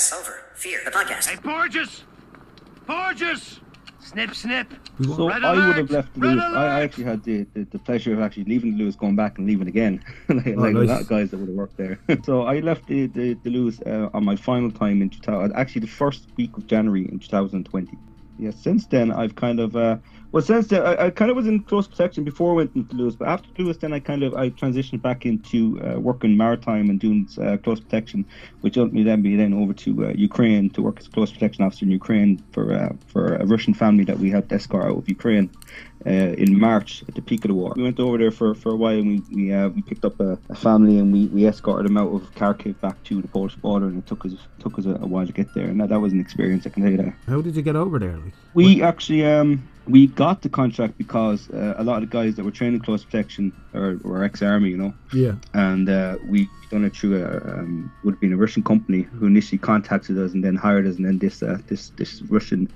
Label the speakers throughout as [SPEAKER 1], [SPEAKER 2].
[SPEAKER 1] Yes, over. Fear, the podcast.
[SPEAKER 2] Hey, Borges! Borges! Snip, snip.
[SPEAKER 3] So
[SPEAKER 2] Red
[SPEAKER 3] I would have left the Luas. I, I actually had the, the, the pleasure of actually leaving the Luas, going back and leaving again, like,
[SPEAKER 4] Oh,
[SPEAKER 3] like a lot of guys that would have worked there. so I left the the, the Luas uh, on my final time in 2000. Actually, the first week of January in 2020. Yeah, since then I've kind of uh, well, since then I, I kind of was in close protection before I went into Luas, but after Luas, then I kind of I transitioned back into uh, working maritime and doing uh, close protection, which ultimately then be then over to uh, Ukraine to work as a close protection officer in Ukraine for uh, for a Russian family that we helped escort out of Ukraine uh, in March at the peak of the war. We went over there for, for a while and we we, uh, we picked up a, a family and we, we escorted them out of Kharkiv back to the Polish border and it took us took us a, a while to get there and that, that was an experience I can tell you that.
[SPEAKER 4] How did you get over there? Like?
[SPEAKER 3] We actually um we got the contract because uh, a lot of the guys that were training close protection are, were ex-army, you know,
[SPEAKER 4] Yeah.
[SPEAKER 3] and uh, we done it through a um, would have been a Russian company who initially contacted us and then hired us, and then this uh, this this Russian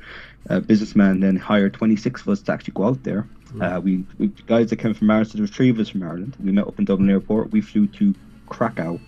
[SPEAKER 3] uh, businessman then hired 26 of us to actually go out there. Uh, we, we guys that came from Ireland, so there was three of us from Ireland. We met up in Dublin Airport. We flew to Krakow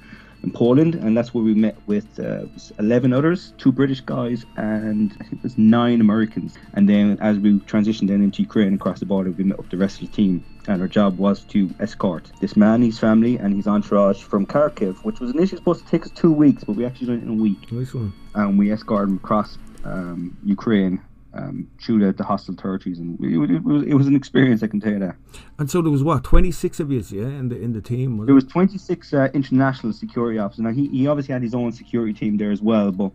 [SPEAKER 3] in Poland, and that's where we met with uh, 11 others, two British guys, and I think it was nine Americans. And then as we transitioned then into Ukraine across the border, we met up the rest of the team. And our job was to escort this man, his family, and his entourage from Kharkiv, which was initially supposed to take us two weeks, but we actually done it in a week.
[SPEAKER 4] Nice one.
[SPEAKER 3] And we escorted them across um, Ukraine um, through the, the hostile territories, and it, it, was, it was an experience, I can tell you that.
[SPEAKER 4] And so there was what, 26 of you, yeah, in the in the team, was
[SPEAKER 3] There
[SPEAKER 4] it?
[SPEAKER 3] was 26 uh, international security officers. Now he, he obviously had his own security team there as well, but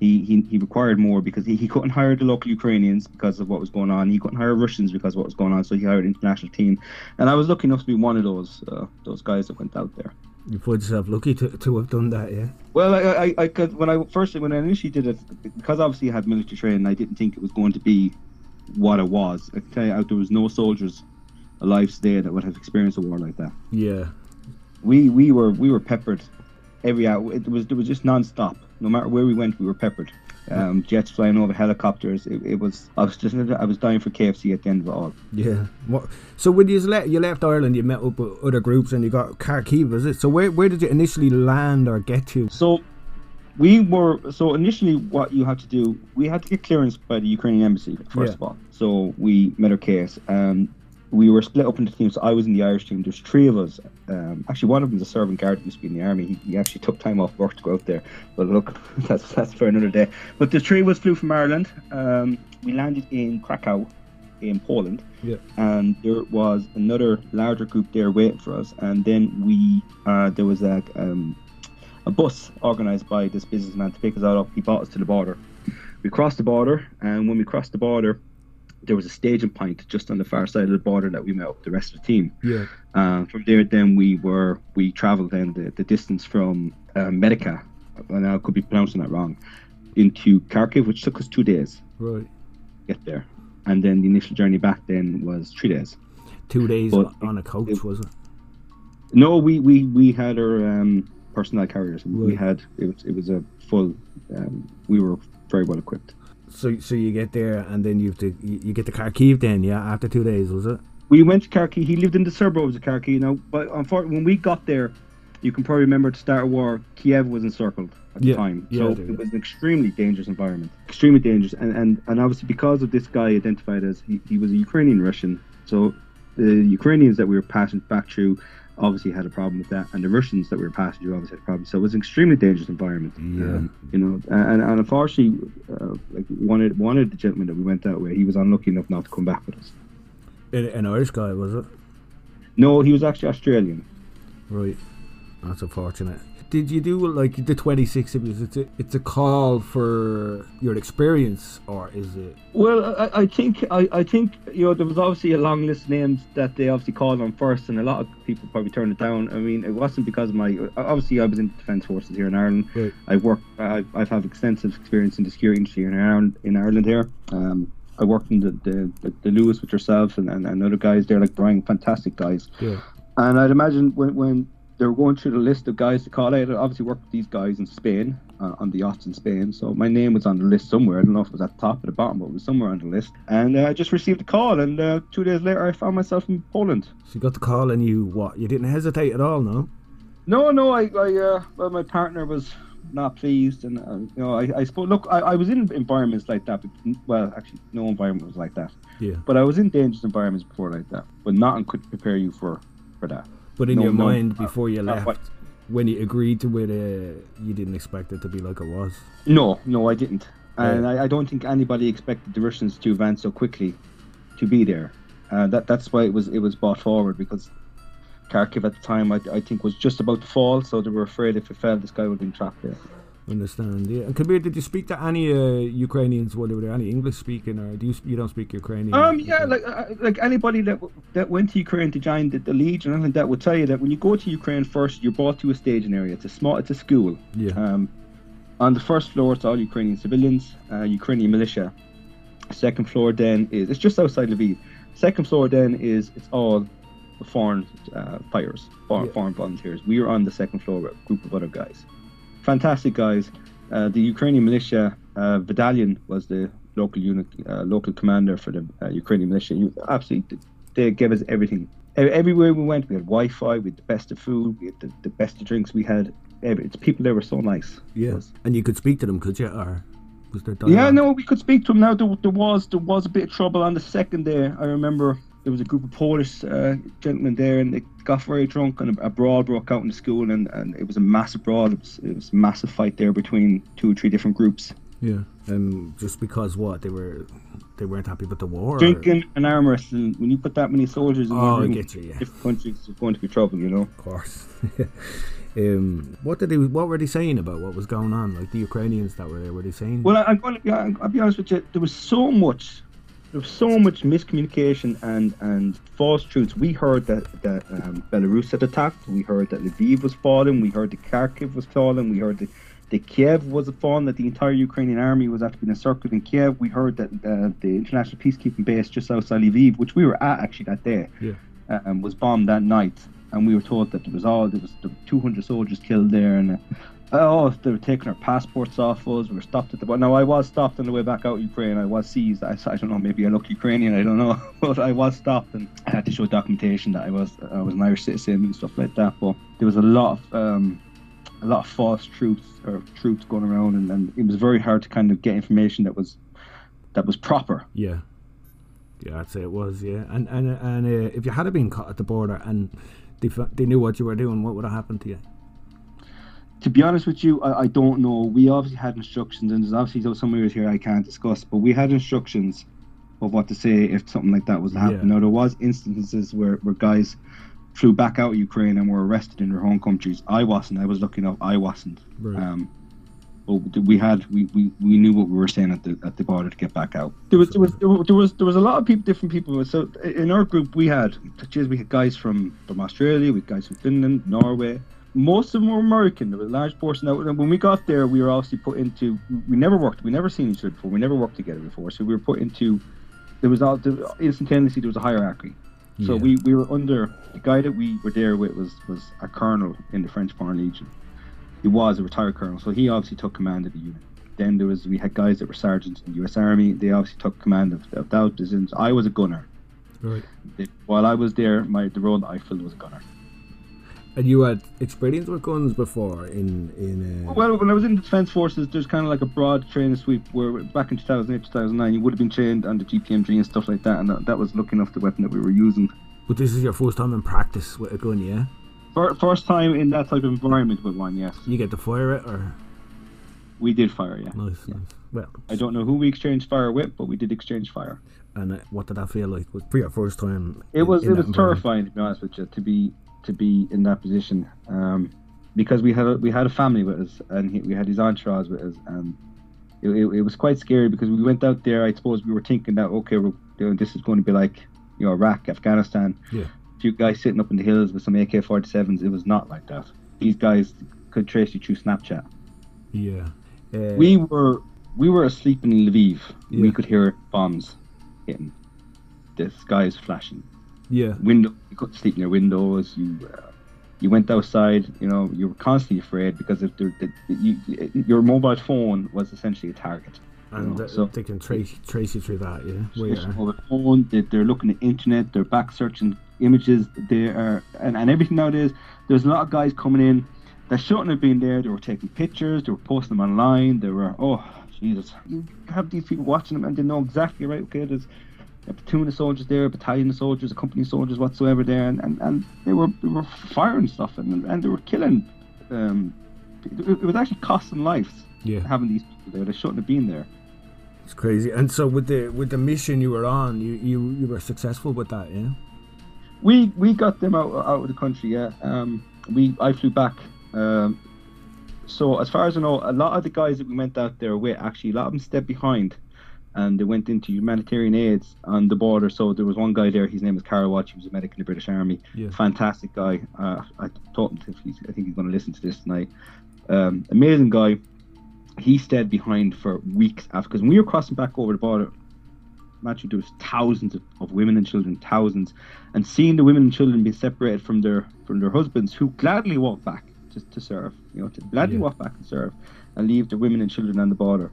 [SPEAKER 3] he, he, he required more because he, he couldn't hire the local Ukrainians because of what was going on. He couldn't hire Russians because of what was going on. So he hired an international team, and I was lucky enough to be one of those uh, those guys that went out there.
[SPEAKER 4] You find yourself lucky to, to have done that, yeah?
[SPEAKER 3] Well, I, I, I could, when I first when I initially did it because obviously I had military training, I didn't think it was going to be what it was. I can tell you, out there was no soldiers alive today that would have experienced a war like that.
[SPEAKER 4] Yeah.
[SPEAKER 3] we we were we were peppered every hour. It was it was just non-stop. No matter where we went, we were peppered. Um, jets flying over, helicopters. It, it was I was just I was dying for KFC at the end of it all.
[SPEAKER 4] Yeah. What, so when you left, you left Ireland, you met up with other groups and you got Kharkiv, was it? So where, where did you initially land or get to?
[SPEAKER 3] So we were so initially what you had to do we had to get clearance by the Ukrainian embassy first
[SPEAKER 4] Yeah.
[SPEAKER 3] of all. So we met our case and we were split up into teams. So I was in the Irish team. There's three of us. Um, actually, one of them them's a servant guard who used to be in the army. He, he actually took time off work to go out there. But look, that's that's for another day. But the three of us flew from Ireland. Um, we landed in Krakow, in Poland
[SPEAKER 4] Yeah.
[SPEAKER 3] and there was another larger group there waiting for us. And then we, uh, there was a um, a bus organised by this businessman to pick us up. He brought us to the border. We crossed the border, and when we crossed the border, there was a staging point just on the far side of the border that we met up the rest of the team.
[SPEAKER 4] Yeah.
[SPEAKER 3] Uh, from there, then we were we travelled then the, the distance from uh, Medyka, and I could be pronouncing that wrong, into Kharkiv, which took us two days
[SPEAKER 4] Right.
[SPEAKER 3] to get there. And then the initial journey back then was three days.
[SPEAKER 4] Two days
[SPEAKER 3] But-
[SPEAKER 4] on a coach, was it?
[SPEAKER 3] No, we we, we had our um, personnel carriers. We had it was it was a full. Um, we were very well equipped.
[SPEAKER 4] So so you get there and then you have to you, you get to Kharkiv then, yeah, after two days, was it?
[SPEAKER 3] We went to Kharkiv. He lived in the suburbs of Kharkiv. Now, but unfortunately, when we got there, you can probably remember at the start of war, Kiev was encircled at the
[SPEAKER 4] Yeah,
[SPEAKER 3] time.
[SPEAKER 4] yeah,
[SPEAKER 3] so
[SPEAKER 4] I yeah.
[SPEAKER 3] it was an extremely dangerous environment. Extremely dangerous, and and, and obviously because of this guy identified as he, he was a Ukrainian Russian. So the Ukrainians that we were passing back through obviously had a problem with that, and the Russians that we were passing through obviously had a problem. So it was an extremely dangerous environment.
[SPEAKER 4] Yeah.
[SPEAKER 3] Um, you know, and, and unfortunately, like one of one of the gentlemen that we went out with, he was unlucky enough not to come back with us.
[SPEAKER 4] An, an Irish guy, was it?
[SPEAKER 3] No, he was actually Australian.
[SPEAKER 4] Right. That's unfortunate. Did you do like the 26 of you? It's a, it's a call for your experience, or is it?
[SPEAKER 3] Well, I, I think I, I think you know there was obviously a long list of names that they obviously called on first, and a lot of people probably turned it down. I mean, it wasn't because of my obviously I was in the defence forces here in Ireland.
[SPEAKER 4] Right.
[SPEAKER 3] I've worked. I've, I've had extensive experience in the security industry in Ireland. In Ireland here, um, I worked in the the, the, the Luas with yourself and, and, and other guys there like Brian, fantastic guys.
[SPEAKER 4] Yeah.
[SPEAKER 3] And I'd imagine when, when they were going through the list of guys to call out, I obviously worked with these guys in Spain, uh, on the yachts in Spain. So my name was on the list somewhere. I don't know if it was at the top or the bottom, but it was somewhere on the list. And uh, I just received a call, and uh, two days later, I found myself in Poland.
[SPEAKER 4] So you got the call and you what? You didn't hesitate at all, no?
[SPEAKER 3] No, no, I, I uh, well, my partner was not pleased, and uh, you know, I, I suppose. Look, I, I was in environments like that. But, well, actually, no environment was like that.
[SPEAKER 4] Yeah.
[SPEAKER 3] But I was in dangerous environments before like that. But nothing could prepare you for for that.
[SPEAKER 4] But in
[SPEAKER 3] No,
[SPEAKER 4] your
[SPEAKER 3] no,
[SPEAKER 4] mind, before you left,
[SPEAKER 3] what-
[SPEAKER 4] when you agreed to it, uh, you didn't expect it to be like it was.
[SPEAKER 3] No, no, I didn't. And
[SPEAKER 4] Yeah.
[SPEAKER 3] I, I don't think anybody expected the Russians to advance so quickly to be there. Uh, that that's why it was it was brought forward because Kharkiv at the time I, I think was just about to fall, so they were afraid if it fell, this guy would have been trapped there.
[SPEAKER 4] Understand? Yeah. And Kabir, did you speak to any uh, Ukrainians? Were there any English speaking, or do you you don't speak Ukrainian?
[SPEAKER 3] Um, yeah, like uh, like anybody that that went to Ukraine to join the, the Legion, and that would tell you that when you go to Ukraine first, you're brought to a staging area. It's a small, it's a school.
[SPEAKER 4] yeah.
[SPEAKER 3] Um, on the first floor, it's all Ukrainian civilians, uh, Ukrainian militia. Second floor then is it's just outside Lviv. Second floor then is it's all foreign uh, fighters, foreign,
[SPEAKER 4] Yeah.
[SPEAKER 3] foreign volunteers. We were on the second floor with a group of other guys, fantastic guys. Uh, the Ukrainian militia uh, battalion was the local unit, uh, local commander for the uh, Ukrainian militia. You absolutely, they gave us everything. Everywhere we went, we had Wi-Fi, we had the best of food, we had the, the best of drinks. We had every, it's people there were so nice.
[SPEAKER 4] yeah. And you could speak to them, could you? Or was there?
[SPEAKER 3] yeah, no, we could speak to them. now. There, there was there was a bit of trouble on the second day. I remember there was a group of Polish uh, gentlemen there, and they got very drunk, and a, a brawl broke out in the school, and, and it was a massive brawl. It was, it was a massive fight there between two or three different groups,
[SPEAKER 4] Yeah. And just because what they were, they weren't happy with the war. or-
[SPEAKER 3] drinking and arm wrestling. When you put that many soldiers in
[SPEAKER 4] Oh,
[SPEAKER 3] room,
[SPEAKER 4] get you. Yeah.
[SPEAKER 3] different countries, there's going to be trouble, you know.
[SPEAKER 4] Of course. um, what did they? What were they saying about what was going on? Like the Ukrainians that were there, were they saying?
[SPEAKER 3] Well, I, I'm going to I'll be honest with you. There was so much, there was so much miscommunication and and false truths. We heard that that um, Belarus had attacked. We heard that Lviv was falling. We heard that Kharkiv was falling. We heard that, that Kiev was falling. That the entire Ukrainian army was after being encircled in Kiev. We heard that uh, the international peacekeeping base just outside Lviv, which we were at actually that day,
[SPEAKER 4] Yeah.
[SPEAKER 3] um, was bombed that night. And we were told that there was all there was there 200 soldiers killed there, and uh, oh, they were taking our passports off us. We were stopped at the. Border. Now I was stopped on the way back out of Ukraine. I was seized. I, I don't know. Maybe I look Ukrainian. I don't know. but I was stopped, and I had to show documentation that I was I was an Irish citizen and stuff like that. But there was a lot of um, a lot of false truths or truths going around, and, and it was very hard to kind of get information that was that was proper.
[SPEAKER 4] Yeah. Yeah, I'd say it was. Yeah, and and and uh, if you had been caught at the border and they they knew what you were doing, what would have happened to you?
[SPEAKER 3] To be honest with you, I, I don't know. We obviously had instructions, and there's obviously some areas here I can't discuss, but we had instructions of what to say if something like that was to happen.
[SPEAKER 4] Yeah.
[SPEAKER 3] Now, there was instances where, where guys flew back out of Ukraine and were arrested in their home countries. I wasn't. I was lucky enough. I wasn't.
[SPEAKER 4] Right.
[SPEAKER 3] Um, but we had we, we, we knew what we were saying at the at the border to get back out. There was there was there was there was, there was a lot of people, different people. So in our group we had, geez, we had guys from from Australia, we had guys from Finland, Norway. Most of them were American. There was a large portion. Now, when we got there, we were obviously put into. We never worked. We never seen each other before. We never worked together before. So we were put into. There was all there, instantaneously there was a hierarchy. So we, we were under the guy that we were there with was was a colonel in the French Foreign Legion. He was a retired colonel, so he obviously took command of the unit. Then there was we had guys that were sergeants in the U.S. Army. They obviously took command of, of those positions. I was a gunner.
[SPEAKER 4] Right.
[SPEAKER 3] While I was there, my the role that I filled was a gunner.
[SPEAKER 4] And you had experience with guns before in in. Uh,
[SPEAKER 3] Well, when I was in the defence forces, there's kind of like a broad training sweep where back in 2008, 2009, you would have been trained on the GPMG and stuff like that, and that, that was looking enough the weapon that we were using.
[SPEAKER 4] but this is your first time in practice with a gun, yeah?
[SPEAKER 3] Fir- First time in that type of environment with one, yes.
[SPEAKER 4] You get to fire it, or
[SPEAKER 3] We did fire, yeah.
[SPEAKER 4] nice, nice. Well,
[SPEAKER 3] I don't know who we exchanged fire with, but we did exchange fire.
[SPEAKER 4] and uh, what did that feel like? Was for your first time?
[SPEAKER 3] It
[SPEAKER 4] in-
[SPEAKER 3] was
[SPEAKER 4] in
[SPEAKER 3] it was terrifying to be honest with you to be to be in that position, um, because we had a, we had a family with us and he, we had his entourage with us, and it, it, it was quite scary because we went out there. I suppose we were thinking that okay, we're, know, this is going to be like you know Iraq, Afghanistan.
[SPEAKER 4] Yeah.
[SPEAKER 3] A few guys sitting up in the hills with some AK-47s. It was not like that. These guys could trace you through Snapchat.
[SPEAKER 4] Yeah. Uh,
[SPEAKER 3] We were we were asleep in Lviv.
[SPEAKER 4] Yeah.
[SPEAKER 3] We could hear bombs hitting. The skies flashing.
[SPEAKER 4] Yeah.
[SPEAKER 3] Window. You couldn't sleep near windows. You uh, you went outside. You know you were constantly afraid because if the, the, you, your mobile phone was essentially a target.
[SPEAKER 4] And
[SPEAKER 3] know,
[SPEAKER 4] uh,
[SPEAKER 3] so-
[SPEAKER 4] they can trace trace you through that, yeah. Where
[SPEAKER 3] Switch
[SPEAKER 4] you are.
[SPEAKER 3] mobile phone. They, they're looking at internet. They're back searching images. They are and, and everything nowadays. There's a lot of guys coming in that shouldn't have been there. They were taking pictures, they were posting them online. They were, oh, Jesus. You have these people watching them and they know exactly, right, okay, there's a platoon of soldiers there, a battalion of soldiers, a company of soldiers, whatsoever there, and, and, and they were they were firing stuff and, and they were killing. Um, it, was actually costing lives
[SPEAKER 4] Yeah.
[SPEAKER 3] having these people there. They shouldn't have been there.
[SPEAKER 4] It's crazy. And so with the with the mission you were on, you you, you were successful with that, yeah.
[SPEAKER 3] We we got them out out of the country. Yeah. Um. We I flew back. Um. So as far as I know, a lot of the guys that we went out there with, actually, a lot of them stayed behind, and they went into humanitarian aids on the border. So there was one guy there. His name was Carol Watch. He was a medic in the British Army.
[SPEAKER 4] Yeah.
[SPEAKER 3] Fantastic guy. Uh, I thought if he's, I think he's going to listen to this tonight. Um, amazing guy. He stayed behind for weeks after because when we were crossing back over the border, Matthew, there was thousands of, of women and children, thousands, and seeing the women and children be separated from their from their husbands who gladly walked back to, to serve, you know, to gladly
[SPEAKER 4] Yeah.
[SPEAKER 3] walk back and serve, and leave the women and children on the border.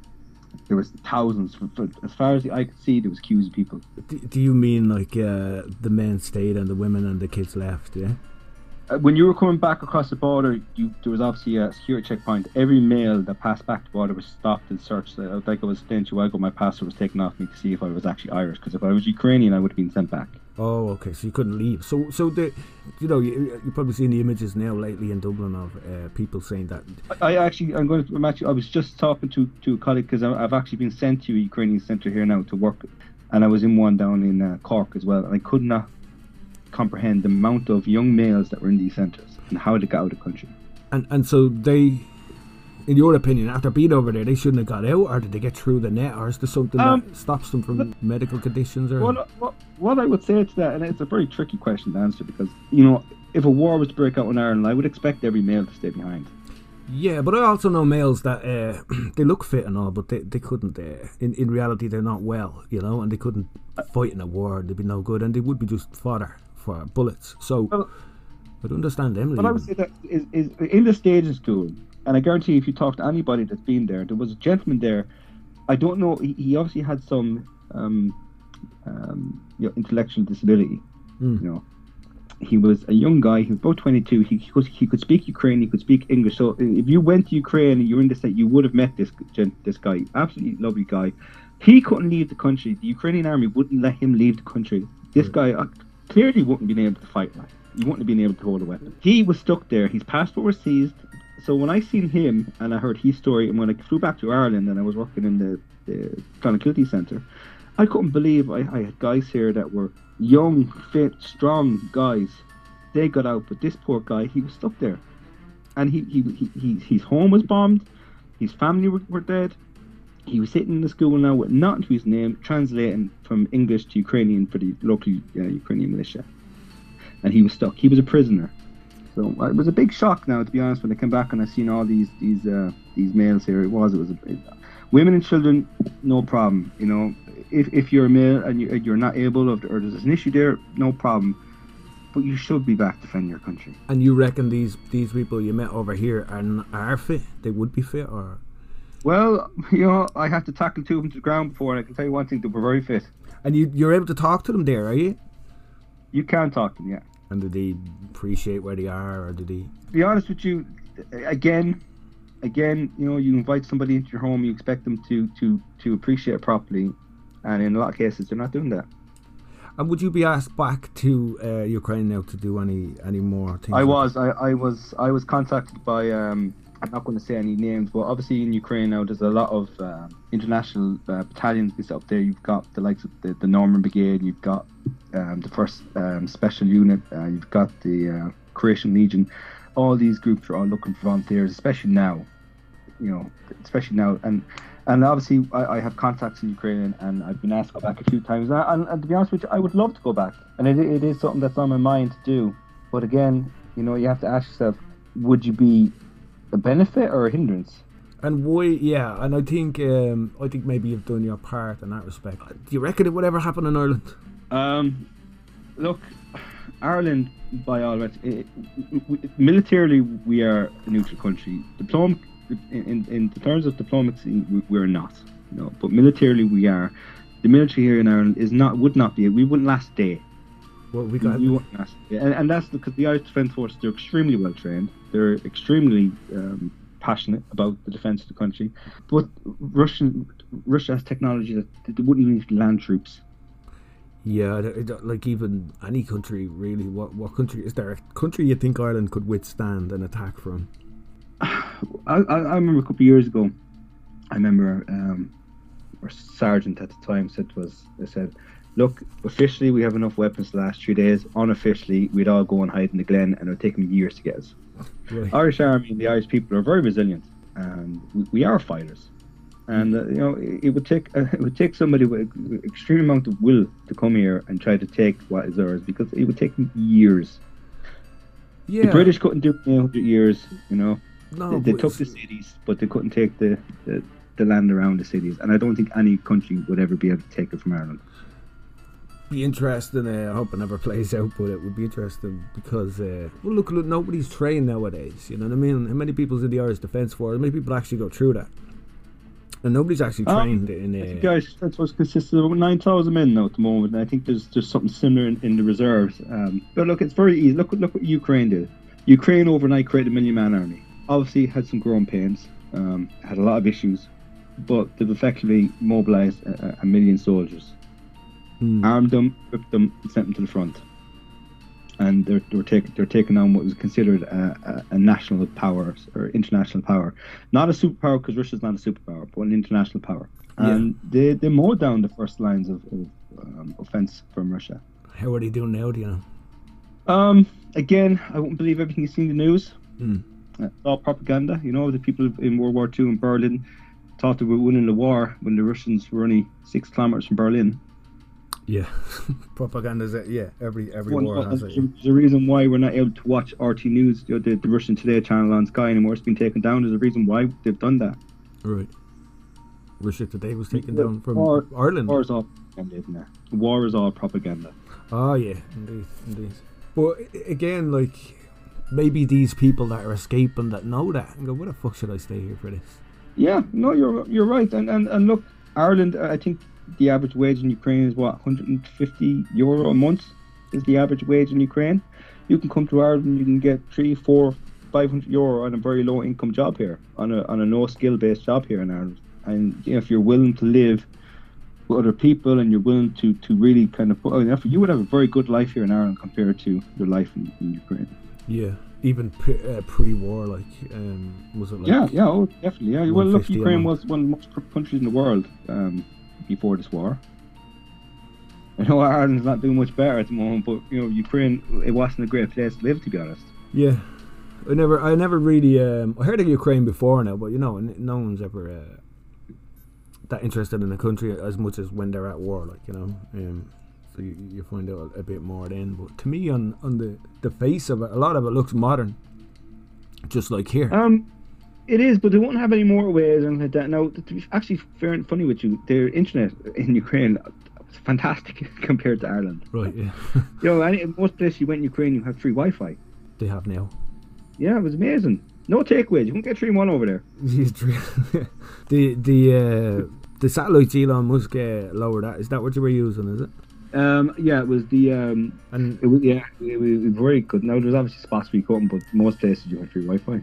[SPEAKER 3] There was thousands. For, for, as far as the eye could see, there was queues of people.
[SPEAKER 4] Do, do you mean like uh, the men stayed and the women and the kids left? Yeah.
[SPEAKER 3] Uh, when you were coming back across the border, you, there was obviously a security checkpoint. Every male that passed back the border was stopped and searched. Uh, like I was saying to you, a while ago, my passport was taken off me to see if I was actually Irish. Because if I was Ukrainian, I would have been sent back.
[SPEAKER 4] Oh, okay. So you couldn't leave. So, so the, you know, you you probably seen the images now lately in Dublin of uh, people saying that.
[SPEAKER 3] I I actually, I'm going to, I'm actually, I was just talking to, to a colleague because I've actually been sent to a Ukrainian centre here now to work, and I was in one down in uh, Cork as well, and I could not comprehend the amount of young males that were in these centres and how they got out of the country.
[SPEAKER 4] And and so they, in your opinion, after being over there, they shouldn't have got out, or did they get through the net, or is there something
[SPEAKER 3] Um,
[SPEAKER 4] that stops them from medical conditions, or?
[SPEAKER 3] What, what, what I would say to that, and it's a very tricky question to answer because, you know, if a war was to break out in Ireland, I would expect every male to stay behind.
[SPEAKER 4] Yeah, but I also know males that uh, they look fit and all, but they, they couldn't. Uh, in in reality, they're not well, you know, and they couldn't fight in a war. They'd be no good, and they would be just fodder for bullets. So
[SPEAKER 3] Well-
[SPEAKER 4] I'd understand them.
[SPEAKER 3] But I would say that is, is in the staging school, and I guarantee if you talk to anybody that's been there, there was a gentleman there. I don't know. He, he obviously had some um, um, you know, intellectual disability.
[SPEAKER 4] Mm.
[SPEAKER 3] You know, he was a young guy. He was about 22. He, he, could, he could speak Ukrainian. He could speak English. So if you went to Ukraine and you're in the state, you would have met this this guy. Absolutely lovely guy. He couldn't leave the country. The Ukrainian army wouldn't let him leave the country. This guy uh, clearly wouldn't been able to fight. Like. He wouldn't have been able to hold a weapon. He was stuck there. His passport was seized. So when I seen him and I heard his story, and when I flew back to Ireland and I was working in the, the Clonakilty Centre, I couldn't believe I, I had guys here that were young, fit, strong guys. They got out, but this poor guy, he was stuck there, and he, he, he, he his home was bombed, his family were, were dead. He was sitting in the school now with nothing to his name, translating from English to Ukrainian for the local uh, Ukrainian militia, and he was stuck. He was a prisoner. So uh, it was a big shock now, to be honest, when I came back and I seen all these these uh, these males here. It was it was a, it, women and children, no problem. You know, if, if you're a male and you, you're not able, or, or there's an issue there, no problem. But you should be back defending your country.
[SPEAKER 4] And you reckon these these people you met over here are are fit? They would be fit, or
[SPEAKER 3] Well, you know, I had to tackle two of them to the ground before, and I can tell you one thing: they were very fit.
[SPEAKER 4] and you you're able to talk to them there, are you?
[SPEAKER 3] You can talk to them, yeah.
[SPEAKER 4] And do they appreciate where they are, or do they?
[SPEAKER 3] To be honest with you, again, again, you know, you invite somebody into your home, you expect them to to to appreciate it properly, and in a lot of cases, they're not doing that.
[SPEAKER 4] And would you be asked back to uh, Ukraine now to do any any more things?
[SPEAKER 3] I was, I, I was, I was contacted by. Um, I'm not going to say any names, but obviously in Ukraine now, there's a lot of uh, international uh, battalions based up there. You've got the likes of the, the Norman Brigade, you've got um, the First um, Special Unit, uh, you've got the uh, Croatian Legion. All these groups are all looking for volunteers, especially now. You know, especially now, and and obviously I, I have contacts in Ukraine, and I've been asked to go back a few times. And, and, and to be honest with you, I would love to go back, and it, it is something that's on my mind to do. But again, you know, you have to ask yourself, would you be a benefit or a hindrance?
[SPEAKER 4] And why? Yeah, and I think um, I think maybe you've done your part in that respect. Do you reckon it would ever happen in Ireland?
[SPEAKER 3] Um, look, Ireland, by all rights, it, it, militarily we are a neutral country. Diplom- in, in, in terms of diplomacy, we, we're not. You know, but militarily we are. The military here in Ireland is not would not be. We wouldn't last a day.
[SPEAKER 4] What we got?
[SPEAKER 3] You want. Yeah, and, and that's because the Irish Defence Force they're extremely well trained. They're extremely um, passionate about the defence of the country. But Russian Russia has technology that they wouldn't need land troops.
[SPEAKER 4] Yeah, I don't- I don't- like even any country really. What what country is there? A country you think Ireland could withstand an attack from?
[SPEAKER 3] I, I, I remember a couple of years ago. I remember um, our sergeant at the time said to us, "They said, look, officially we have enough weapons to last three days. Unofficially, we'd all go and hide in the glen, and it would take them years to get us."
[SPEAKER 4] Right.
[SPEAKER 3] Irish Army and the Irish people are very resilient, and we, we are fighters. And uh, you know, it, it would take uh, it would take somebody with an extreme amount of will to come here and try to take what is ours because it would take them years.
[SPEAKER 4] Yeah,
[SPEAKER 3] The British couldn't do it in hundred years, you know.
[SPEAKER 4] No,
[SPEAKER 3] they, they took the cities, but they couldn't take the, the the land around the cities. And I don't think any country would ever be able to take it from Ireland.
[SPEAKER 4] Be interesting. Uh, I hope it never plays out, but it would be interesting because uh, well, look, look, nobody's trained nowadays. You know what I mean? How many people's in the Irish Defence Force? How many people actually go through that? And nobody's actually
[SPEAKER 3] Um,
[SPEAKER 4] trained in.
[SPEAKER 3] I think
[SPEAKER 4] Uh,
[SPEAKER 3] the Irish Defence Force consists of about nine thousand men now at the moment, and I think there's there's something similar in, in the reserves. Um, but look, it's very easy. Look, look what Ukraine did. Ukraine overnight created a million man army. Obviously, had some growing pains, um, had a lot of issues, but they've effectively mobilized a, a million soldiers.
[SPEAKER 4] Hmm.
[SPEAKER 3] armed them, equipped them, and sent them to the front. And they're they're taking they're taking on what was considered a, a, a national power or international power, not a superpower because Russia's not a superpower, but an international power.
[SPEAKER 4] Yeah.
[SPEAKER 3] And they they mowed down the first lines of, of um, offense from Russia.
[SPEAKER 4] How are they doing now? Do you know?
[SPEAKER 3] Um, again, I wouldn't believe everything you see in the news. Uh, It's all propaganda. You know, the people in World War II in Berlin thought they were winning the war when the Russians were only six kilometers from Berlin.
[SPEAKER 4] Yeah, propaganda's uh, yeah. Every every
[SPEAKER 3] Well,
[SPEAKER 4] war
[SPEAKER 3] no,
[SPEAKER 4] has
[SPEAKER 3] there's,
[SPEAKER 4] it.
[SPEAKER 3] there's a reason why we're not able to watch RT News, know, the, the Russian Today channel on Sky anymore. It's been taken down. There's a reason why they've done that.
[SPEAKER 4] Right. Russia today was taken
[SPEAKER 3] Well,
[SPEAKER 4] down from
[SPEAKER 3] war-
[SPEAKER 4] Ireland.
[SPEAKER 3] War is all propaganda, isn't it? War is all propaganda.
[SPEAKER 4] Oh yeah, indeed, indeed. But again, like maybe these people that are escaping that know that and go, "What the fuck should I stay here for this?"
[SPEAKER 3] Yeah, no, you're you're right. And and, and look, Ireland. I think the average wage in Ukraine is what 150 euro a month is the average wage in Ukraine. You can come to Ireland, you can get three, four, five hundred euro on a very low income job here, on a on a no skill based job here in Ireland. And you know, if you're willing to live with other people and you're willing to to really kind of put an effort, you would have a very good life here in Ireland compared to your life in, in Ukraine.
[SPEAKER 4] Yeah, even pre, uh, pre-war, like um, was it like?
[SPEAKER 3] yeah, yeah, oh, definitely. Yeah, well, look, Ukraine was one of the most countries in the world um, before this war. I know Ireland's not doing much better at the moment, but you know, Ukraine, it wasn't a great place to live, to be honest.
[SPEAKER 4] Yeah. I never, I never really. Um, I heard of Ukraine before now, but you know, no one's ever uh, that interested in the country as much as when they're at war. Like you know, um, so you, you find out a bit more then. But to me, on on the the face of it, a lot of it looks modern, just like here.
[SPEAKER 3] Um, it is, but they won't have any more ways or anything like that. Now, to be actually fair and funny with you, their internet in Ukraine was fantastic compared to Ireland.
[SPEAKER 4] right? Yeah,
[SPEAKER 3] You know, any, most places you went in Ukraine, you had free Wi-Fi.
[SPEAKER 4] they have now.
[SPEAKER 3] Yeah, it was amazing. No takeaways. You won't get three in one over there.
[SPEAKER 4] the the uh, the satellites Elon Musk uh, lowered that. Is that what you were using? Is it?
[SPEAKER 3] Um, yeah, it was the um,
[SPEAKER 4] And
[SPEAKER 3] It was, yeah, it was, was very good. Now there's obviously spots you couldn't, but most places you have free Wi-Fi.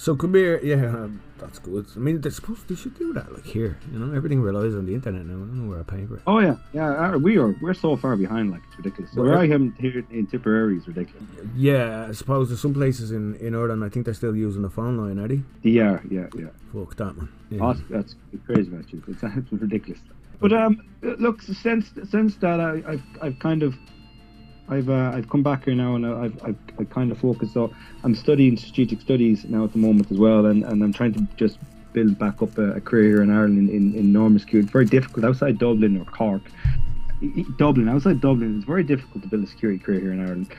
[SPEAKER 4] So come here, yeah, um, that's good. I mean, they're supposed they should do that like here. You know, everything relies on the internet now. I don't know where I pay for it.
[SPEAKER 3] Oh yeah, yeah. uh, We are we're so far behind, like it's ridiculous. So
[SPEAKER 4] Well,
[SPEAKER 3] where I am here in Tipperary is ridiculous.
[SPEAKER 4] Yeah, I suppose there's some places in in Ireland. I think they're still using the phone line, are they?
[SPEAKER 3] Yeah, yeah, yeah.
[SPEAKER 4] Fuck that man. Yeah.
[SPEAKER 3] Oh, that's, that's crazy about you. It's, it's ridiculous. But um, look, since since that I, I've I've kind of. I've uh, I've come back here now and I've, I've I kind of focused. So I'm studying strategic studies now at the moment as well, and, and I'm trying to just build back up a, a career here in Ireland in, in, normal security. It's very difficult outside Dublin or Cork. Dublin, outside Dublin, it's very difficult to build a security career here in Ireland.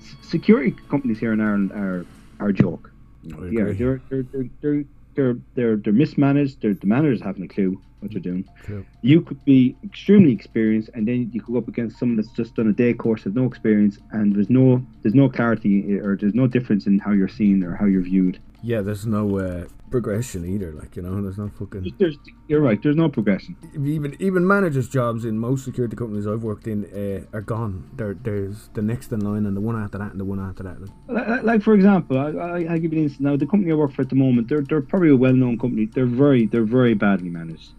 [SPEAKER 3] S- security companies here in Ireland are are a joke. Yeah, they're they're they're they're they're, they're, they're mismanaged. They're, the managers haven't a clue. what you're doing.
[SPEAKER 4] True.
[SPEAKER 3] You could be extremely experienced, and then you could go up against someone that's just done a day course, has no experience, and there's no there's no clarity or there's no difference in how you're seen or how you're viewed.
[SPEAKER 4] Yeah, there's no uh, progression either. Like you know, there's no fucking.
[SPEAKER 3] There's, you're right. There's no progression.
[SPEAKER 4] Even even managers' jobs in most security companies I've worked in uh, are gone. There there's the next in line and the one after that and the one after that.
[SPEAKER 3] Like, like for example, I, I, I give you an instance. Now, the company I work for at the moment, they're they're probably a well-known company. They're very they're very badly managed.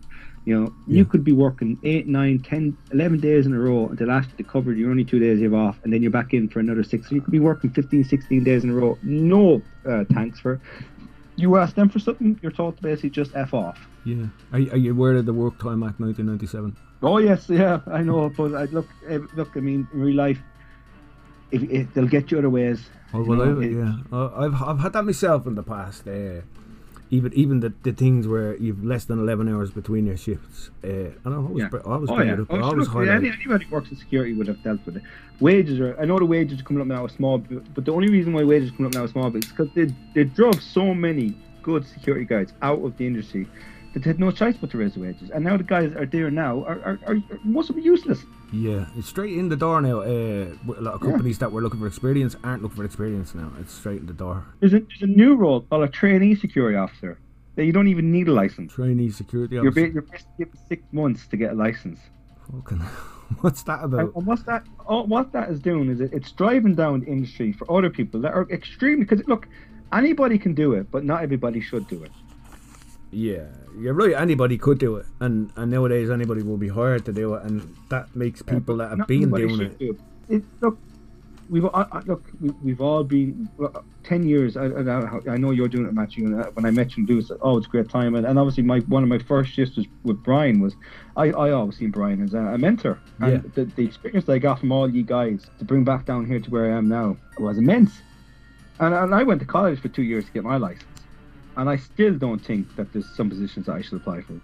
[SPEAKER 3] You know,
[SPEAKER 4] Yeah.
[SPEAKER 3] you could be working eight, nine, ten, eleven days in a row until after the cover, you're only two days you have off, and then you're back in for another six. So you could be working 15, 16 days in a row. No uh, thanks for. You ask them for something, you're told to basically just f off.
[SPEAKER 4] Yeah. Are, are you aware of the Work Time Act 1997?
[SPEAKER 3] Oh yes, yeah, I know. But I look, eh, look. I mean, in real life, if, if they'll get you other ways.
[SPEAKER 4] Oh
[SPEAKER 3] you
[SPEAKER 4] well,
[SPEAKER 3] know,
[SPEAKER 4] I, yeah, uh, I've I've had that myself in the past. Uh, even even the, the things where you've less than eleven hours between your shifts. Uh, I always
[SPEAKER 3] Yeah.
[SPEAKER 4] I always
[SPEAKER 3] Oh yeah,
[SPEAKER 4] it up.
[SPEAKER 3] oh,
[SPEAKER 4] I
[SPEAKER 3] sure,
[SPEAKER 4] always
[SPEAKER 3] any, anybody who works in security would have dealt with it. Wages are, I know the wages are coming up now are small, but but the only reason why wages are coming up now are small is because they, they drove so many good security guys out of the industry that they had no choice but to raise the wages. And now the guys are there now are, are, are, are most of them useless.
[SPEAKER 4] Yeah, it's straight in the door now. Uh, a lot of
[SPEAKER 3] Yeah.
[SPEAKER 4] companies that were looking for experience aren't looking for experience now. It's straight in the door.
[SPEAKER 3] There's a, there's a new role called a trainee security officer. That you don't even need a license.
[SPEAKER 4] Trainee security
[SPEAKER 3] You're,
[SPEAKER 4] officer.
[SPEAKER 3] you're basically given six months to get a license.
[SPEAKER 4] Fucking, what's that about?
[SPEAKER 3] and what's that? Oh, what that is doing is it, it's driving down the industry for other people that are extremely. Because look, anybody can do it, but not everybody should do it.
[SPEAKER 4] Yeah, you're right. Anybody could do it, and and nowadays anybody will be hired to do it, and that makes people that have been doing it.
[SPEAKER 3] do it. it look, we've uh, uh, look, we, we've all been well, ten years. I, I, I know you're doing it, Matthew. And uh, when I met you, and Luas, oh, it's a great time. And, and obviously, my one of my first shifts was with Brian. Was I, I always seen Brian as a, a mentor, and
[SPEAKER 4] Yeah.
[SPEAKER 3] the, the experience that I got from all you guys to bring back down here to where I am now was immense. And, and I went to college for two years to get my license, and I still don't think that there's some positions that I should apply for.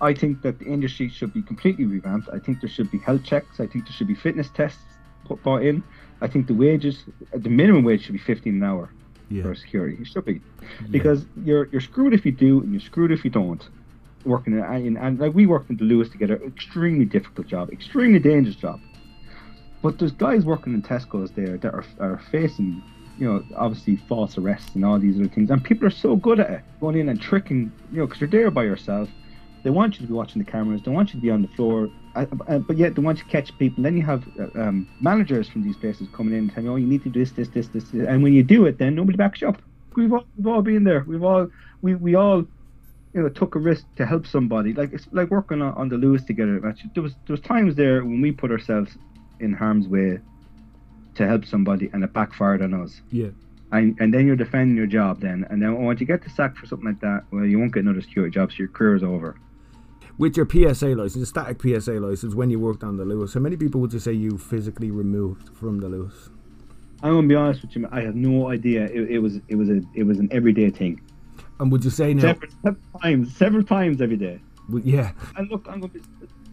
[SPEAKER 3] I think that the industry should be completely revamped. I think there should be health checks. I think there should be fitness tests put brought in. I think the wages, the minimum wage should be 15 an hour
[SPEAKER 4] Yeah,
[SPEAKER 3] for security. It should be
[SPEAKER 4] yeah.
[SPEAKER 3] because you're you're screwed if you do and you're screwed if you don't. Working in, and, and like we worked in the Luas together, extremely difficult job, extremely dangerous job. But there's guys working in Tesco's there that are, are facing, you know, obviously false arrests and all these other things, and people are so good at it, going in and tricking, you know, because you're there by yourself. They want you to be watching the cameras. They want you to be on the floor, uh, uh, but yet they want you to catch people. Then you have uh, um, managers from these places coming in and telling you, "Oh, you need to do this, this, this, this," this," and when you do it, then nobody backs you up. We've all, we've all been there. We've all we, we all you know took a risk to help somebody. Like it's like working on, on the Luas together. Actually, there was there was times there when we put ourselves in harm's way to help somebody, and it backfired on us.
[SPEAKER 4] yeah,
[SPEAKER 3] And, and then you're defending your job then, and then once you get the sack for something like that, well, you won't get another security job, so your career is over.
[SPEAKER 4] with your PSA license, a static PSA license, when you worked on the Luas, how many people would you say you physically removed from the Luas?
[SPEAKER 3] I'm gonna be honest with you. I have no idea. It, it was it was a it was an everyday thing.
[SPEAKER 4] And would you say now?
[SPEAKER 3] Several, several times, several times every day.
[SPEAKER 4] would- yeah,
[SPEAKER 3] And look, I'm gonna be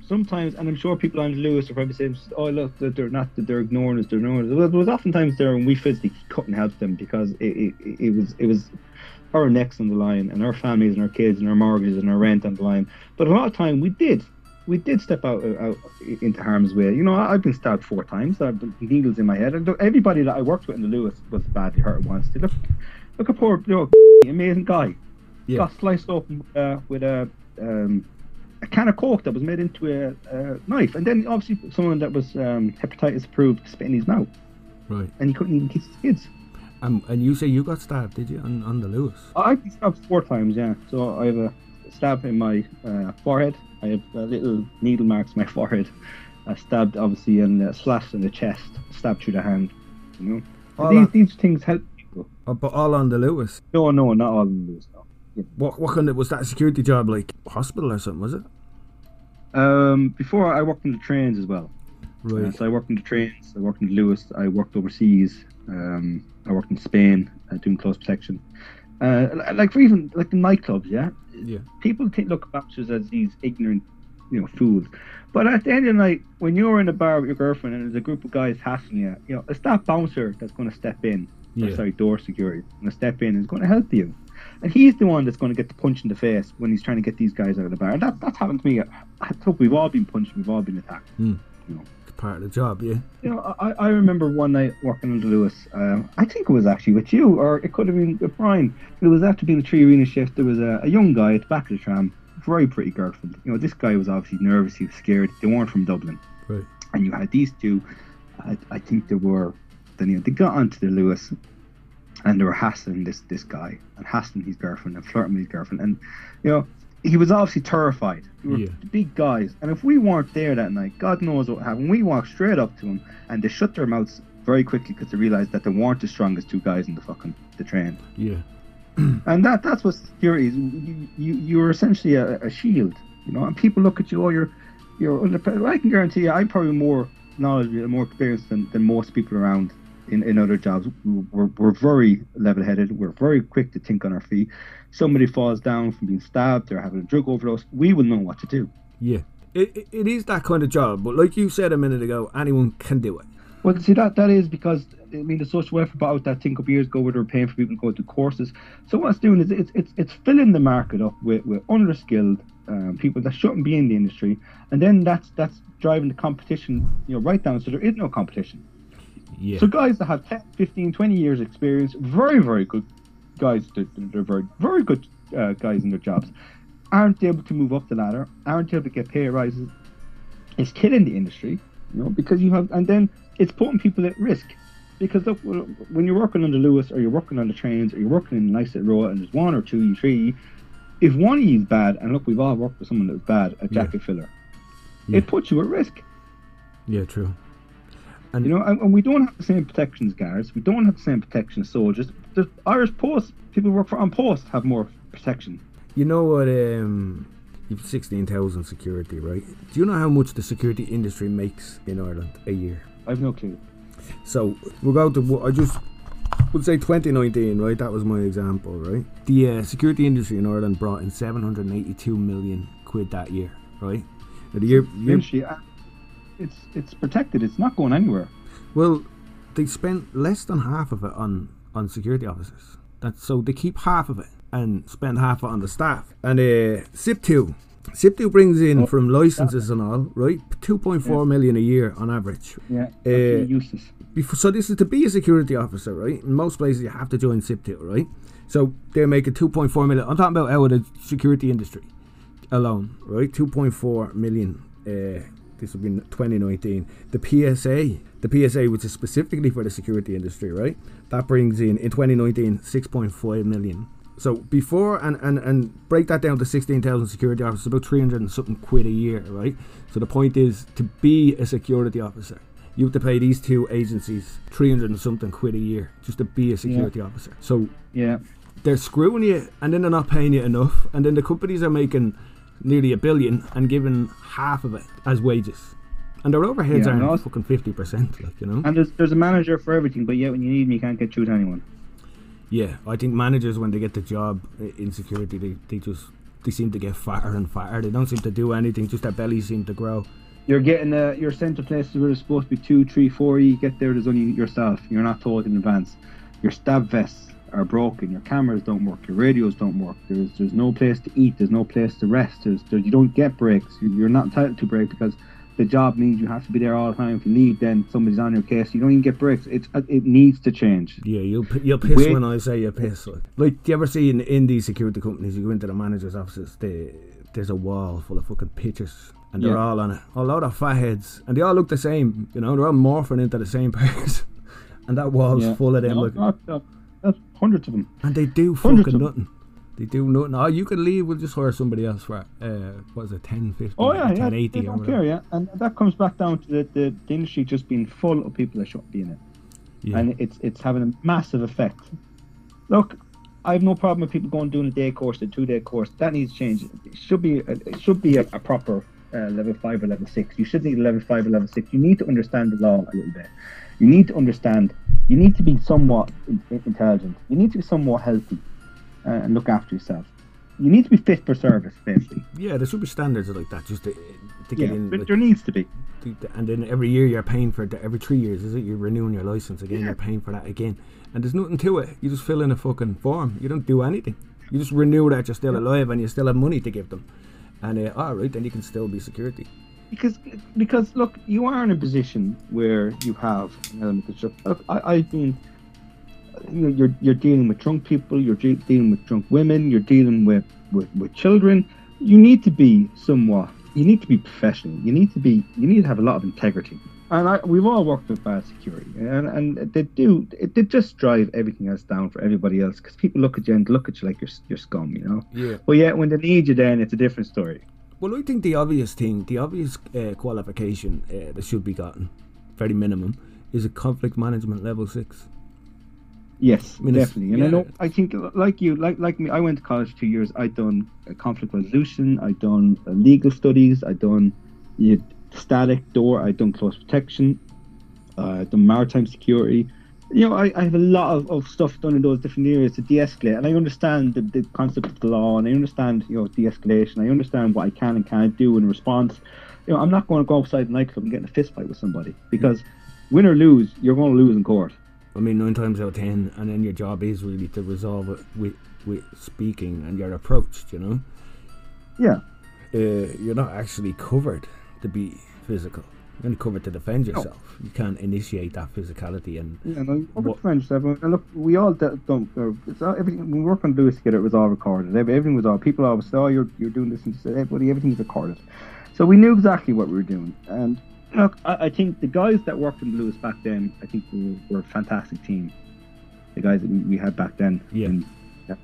[SPEAKER 3] sometimes, and I'm sure people on Luas are probably saying, "Oh, look, that they're not that they're ignoring us. They're ignoring us." Well, there was oftentimes there when we physically couldn't help them because it, it, it was it was our necks on the line, and our families, and our kids, and our mortgages, and our rent on the line. But a lot of time we did. We did step out, out into harm's way. You know, I've been stabbed four times. I've been needles in my head. And everybody that I worked with in the Luas was badly hurt once. Look, look at poor, you know, amazing guy
[SPEAKER 4] yeah,
[SPEAKER 3] got sliced open uh, with a um, a can of coke that was made into a, a knife, and then obviously someone that was um, hepatitis approved spit in his mouth,
[SPEAKER 4] right.
[SPEAKER 3] and he couldn't even kiss his kids.
[SPEAKER 4] Um, and you say you got stabbed, did you, on, on the Luas?
[SPEAKER 3] I've been stabbed four times, yeah. So I have a stab in my uh, forehead. I have uh, little needle marks in my forehead. I stabbed obviously and uh, slashed in the chest, stabbed through the hand. You know, these
[SPEAKER 4] on-
[SPEAKER 3] these things help people.
[SPEAKER 4] Oh, but all on the Luas.
[SPEAKER 3] No, no, not all on the Luas.
[SPEAKER 4] What what kind of was that security job like hospital or something? Was it?
[SPEAKER 3] Um, before I worked in the trains as well. Uh,
[SPEAKER 4] Right.
[SPEAKER 3] so I worked in the trains. I worked in Luas. I worked overseas. Um, I worked in Spain uh, doing close protection. Uh, like for even like the nightclubs, yeah.
[SPEAKER 4] Yeah.
[SPEAKER 3] People think look at bouncers as these ignorant, you know, fools. But at the end of the night, when you're in a bar with your girlfriend and there's a group of guys hassling you, you know, it's that bouncer that's going to step in. Or,
[SPEAKER 4] Yeah.
[SPEAKER 3] sorry, door security. Going to step in and is going to help you. And he's the one that's going to get the punch in the face when he's trying to get these guys out of the bar. And that, that's happened to me. I, hope we've all been punched, we've all been attacked.
[SPEAKER 4] Hmm.
[SPEAKER 3] You know.
[SPEAKER 4] It's part of the job, yeah.
[SPEAKER 3] You know, I, I remember one night working under Luas. Um, I think it was actually with you, or it could have been with Brian. It was after being a three arena shift. There was a, a young guy at the back of the tram, very pretty girlfriend. You know, this guy was obviously nervous. He was scared. They weren't from Dublin,
[SPEAKER 4] Right.
[SPEAKER 3] and you had these two. I, I think they were. Then you know, they got onto the Luas, and they were hassling this this guy and hassling his girlfriend and flirting with his girlfriend, and you know. He was obviously terrified. We were
[SPEAKER 4] Yeah.
[SPEAKER 3] big guys, and if we weren't there that night, God knows what happened. We walked straight up to him, and they shut their mouths very quickly because they realized that they weren't the strongest two guys in the fucking the train.
[SPEAKER 4] Yeah.
[SPEAKER 3] And that that's what security is. You you you're essentially a, a shield, you know. And people look at you, oh, you're you're under. I can guarantee you, I'm probably more knowledgeable and more experienced than, than most people around in, in other jobs. We're, we're very level headed. We're very quick to think on our feet. Somebody falls down from being stabbed or having a drug overdose, we will know what to do.
[SPEAKER 4] Yeah. It, it, it is that kind of job, but like you said a minute ago, anyone can do it.
[SPEAKER 3] Well, see that that is because I mean the social welfare brought out that thing a couple years ago where they were paying for people to go to courses. So what it's doing is it's it's it's filling the market up with with underskilled um, people that shouldn't be in the industry, and then that's that's driving the competition you know right down. So there is no competition.
[SPEAKER 4] Yeah.
[SPEAKER 3] So guys that have 10, 15, 20 years experience, very very good guys, they're, they're very very good uh, guys in their jobs, aren't able to move up the ladder, aren't able to get pay rises. It's killing the industry, you know, because you have and then it's putting people at risk. Because look, when you're working on the Luas or you're working on the trains or you're working in nice row and there's one or two, three, if one of you is bad, and look, we've all worked with someone that was bad, a
[SPEAKER 4] Yeah.
[SPEAKER 3] jacket filler,
[SPEAKER 4] Yeah.
[SPEAKER 3] it puts you at risk.
[SPEAKER 4] yeah, true. And
[SPEAKER 3] You know, and, and we don't have the same protections, as guards. We don't have the same protection as soldiers. The Irish Post, people who work for on post have more protection.
[SPEAKER 4] You know what? Um, you've sixteen thousand security, right? Do you know how much the security industry makes in Ireland a year?
[SPEAKER 3] I've no clue.
[SPEAKER 4] So we'll go to. I just would say 2019, right? That was my example, right? The uh, security industry in Ireland brought in 782 million quid that year, right? Now the year, year
[SPEAKER 3] Industry, it's it's protected. It's not going anywhere.
[SPEAKER 4] Well, they spent less than half of it on on security officers. That's so they keep half of it and spend half of it on the staff. And uh, SIPTU, SIPTU brings in
[SPEAKER 3] Oh,
[SPEAKER 4] from licenses and all, right? 2.4 million a year on average.
[SPEAKER 3] Yeah,
[SPEAKER 4] Uh,
[SPEAKER 3] useless.
[SPEAKER 4] Before, so this is to be a security officer, right? In most places, you have to join SIPTU, right? So they're making 2.4 million. I'm talking about out of the security industry alone, right? 2.4 million. Uh, this would be in 2019. The PSA, the PSA, which is specifically for the security industry, right? That brings in in 2019 6.5 million. So before and and and break that down to 16,000 security officers, about 300 and something quid a year, right? So the point is to be a security officer, you have to pay these two agencies 300 and something quid a year just to be a security officer. So
[SPEAKER 3] Yeah,
[SPEAKER 4] they're screwing you and then they're not paying you enough and then the companies are making nearly a billion and given half of it as wages and their overheads
[SPEAKER 3] Yeah,
[SPEAKER 4] are fucking 50% like you know
[SPEAKER 3] and there's there's a manager for everything, but yet when you need me, you can't get through to anyone.
[SPEAKER 4] yeah i think managers when they get the job i- in security they, they just they seem to get fatter and fatter they don't seem to do anything just their bellies seem to grow
[SPEAKER 3] You're getting uh, you're sent to places where there's supposed to be two, three, four. You get there, there's only yourself. You're not told in advance. Your stab vests are broken. Your cameras don't work. Your radios don't work. There's there's no place to eat. There's no place to rest. There's, there, you don't get breaks. You- You're not entitled to break because the job means you have to be there all the time. If you leave, then somebody's on your case. You don't even get breaks. It uh, it needs to change.
[SPEAKER 4] yeah you'll p- you'll piss
[SPEAKER 3] Wait.
[SPEAKER 4] when i say you piss like, like do you ever see in, in these security companies you go into the manager's offices they, there's a wall full of fucking pictures and they're
[SPEAKER 3] Yeah.
[SPEAKER 4] all on it a lot of fat heads and they all look the same you know they're all morphing into the same person and that wall's
[SPEAKER 3] Yeah.
[SPEAKER 4] full of them
[SPEAKER 3] No,
[SPEAKER 4] like,
[SPEAKER 3] not- not- that's hundreds of them.
[SPEAKER 4] And they do
[SPEAKER 3] Hundreds
[SPEAKER 4] fucking nothing. They do nothing. Oh, you can leave. We'll just hire somebody else for uh, what is it, 10, 15,
[SPEAKER 3] Oh yeah, yeah.
[SPEAKER 4] 10, 80
[SPEAKER 3] They don't care, yeah. And that comes back down to the, the, the industry just being full of people that shouldn't be in it.
[SPEAKER 4] Yeah.
[SPEAKER 3] and it's it's having a massive effect. Look, I have no problem with people going doing a day course, a two day course. That needs to change. It should be a, it should be a, a proper uh, level five or level six. You should need level five or level six. You need to understand the law a little bit. You need to understand. You need to be somewhat intelligent. You need to be somewhat healthy uh, and look after yourself. You need to be fit for service, basically.
[SPEAKER 4] yeah, there should be standards like that just to, to
[SPEAKER 3] Yeah,
[SPEAKER 4] get in.
[SPEAKER 3] but
[SPEAKER 4] like,
[SPEAKER 3] there needs to be.
[SPEAKER 4] and then every year you're paying for it. Every three years, is it? You're renewing your license again.
[SPEAKER 3] Yeah.
[SPEAKER 4] You're paying for that again. And there's nothing to it. You just fill in a fucking form. You don't do anything. You just renew that you're still alive and you still have money to give them. And uh, all right, then you can still be security.
[SPEAKER 3] Because because look, you are in a position where you have an element of stuff. Look, I, I've been. You know, you're you're dealing with drunk people. You're de- dealing with drunk women. You're dealing with, with with children. You need to be somewhat. You need to be professional. You need to be. You need to have a lot of integrity. And I, we've all worked with bad security, and and they do. It, they just drive everything else down for everybody else because people look at you and look at you like you're you're scum, you know.
[SPEAKER 4] Yeah.
[SPEAKER 3] But yet when they need you, then it's a different story.
[SPEAKER 4] Well, I think the obvious thing, the obvious uh, qualification uh, that should be gotten, very minimum, is a conflict management level six.
[SPEAKER 3] Yes,
[SPEAKER 4] I mean,
[SPEAKER 3] definitely. And I know, I think, like you, like like me, I went to college two years. I done conflict resolution. I done uh, legal studies. I done you know, static door. I done close protection. Uh, I done maritime security. You know, I, I have a lot of, of stuff done in those different areas to de-escalate, and I understand the, the concept of the law, and I understand you know de-escalation. I understand what I can and can't do in response. You know, I'm not going to go outside the nightclub and get in a fist fight with somebody because win or lose, you're going to lose in court.
[SPEAKER 4] I mean, nine times out of ten, and then your job is really to resolve it with, with speaking and you're approached, you know?
[SPEAKER 3] Yeah.
[SPEAKER 4] Uh, you're not actually covered to be physical. Only covered to defend yourself. You can't initiate that physicality and
[SPEAKER 3] Yeah, no,
[SPEAKER 4] What-
[SPEAKER 3] what, French stuff. And look, we all don't. Uh, it's all, everything. We worked on Luas together, it was all recorded. Everything was all. People always say, "Oh, you're you're doing this," and said, "Everybody, everything's recorded." So we knew exactly what we were doing. And look, I, I think the guys that worked in Luas back then, I think were, were a fantastic team. The guys that we, we had back then
[SPEAKER 4] Yeah.
[SPEAKER 3] in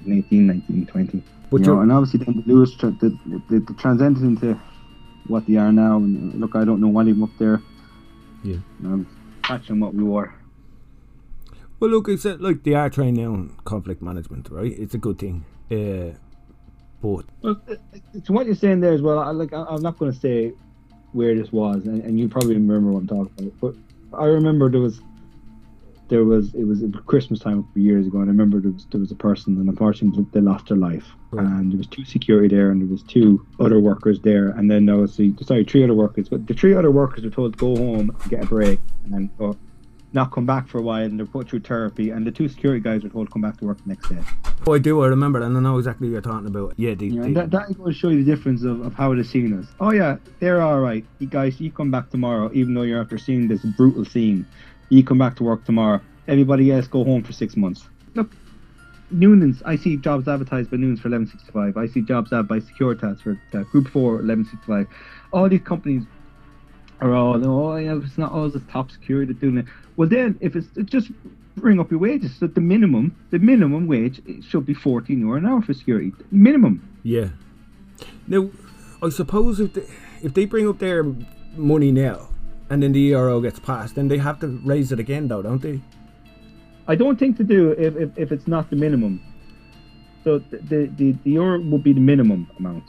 [SPEAKER 3] 18, 19, 20.
[SPEAKER 4] But
[SPEAKER 3] you know, and obviously then Luas the, the, the transcended into what they are now. And uh, look, I don't know why what him up there.
[SPEAKER 4] Yeah.
[SPEAKER 3] Um, catching what we were.
[SPEAKER 4] Well, look, it's uh, like they are trying now in conflict management, right? It's a good thing. Uh, but
[SPEAKER 3] Well, to what you're saying there as well, I, like I, I'm not going to say where this was, and, and you probably remember what I'm talking about. But I remember there was, there was it was, Christmas time years ago, and I remember there was there was a person, and unfortunately they lost their life,
[SPEAKER 4] Right.
[SPEAKER 3] and there was two security there, and there was two other workers there, and then there was the sorry three other workers, but the three other workers were told to go home and get a break, and or not come back for a while, and they're put through therapy, and the two security guys were told to come back to work the next day.
[SPEAKER 4] oh, I do, I remember, and I know exactly what you're talking about. Yeah, they,
[SPEAKER 3] Yeah, and that, that will show you the difference of, of how they're seen us. Oh yeah, they're all right. You guys, you come back tomorrow, even though you're after seeing this brutal scene. You come back to work tomorrow. Everybody else go home for six months. Look, Noonan's. I see jobs advertised by Noonan's for 1165. I see jobs ad by Securitas for uh, Group Four 1165. All these companies are all oh yeah, it's not always the top security that's doing it. Well then, if it's it just bring up your wages. So the minimum, the minimum wage it should be 14 euro an hour for security. Minimum.
[SPEAKER 4] Yeah. Now, I suppose if they, if they bring up their money now, and then the ERO gets passed, then they have to raise it again, though, don't they?
[SPEAKER 3] I don't think to do if, if, if it's not the minimum. So the, the, the, the ERO would be the minimum amount.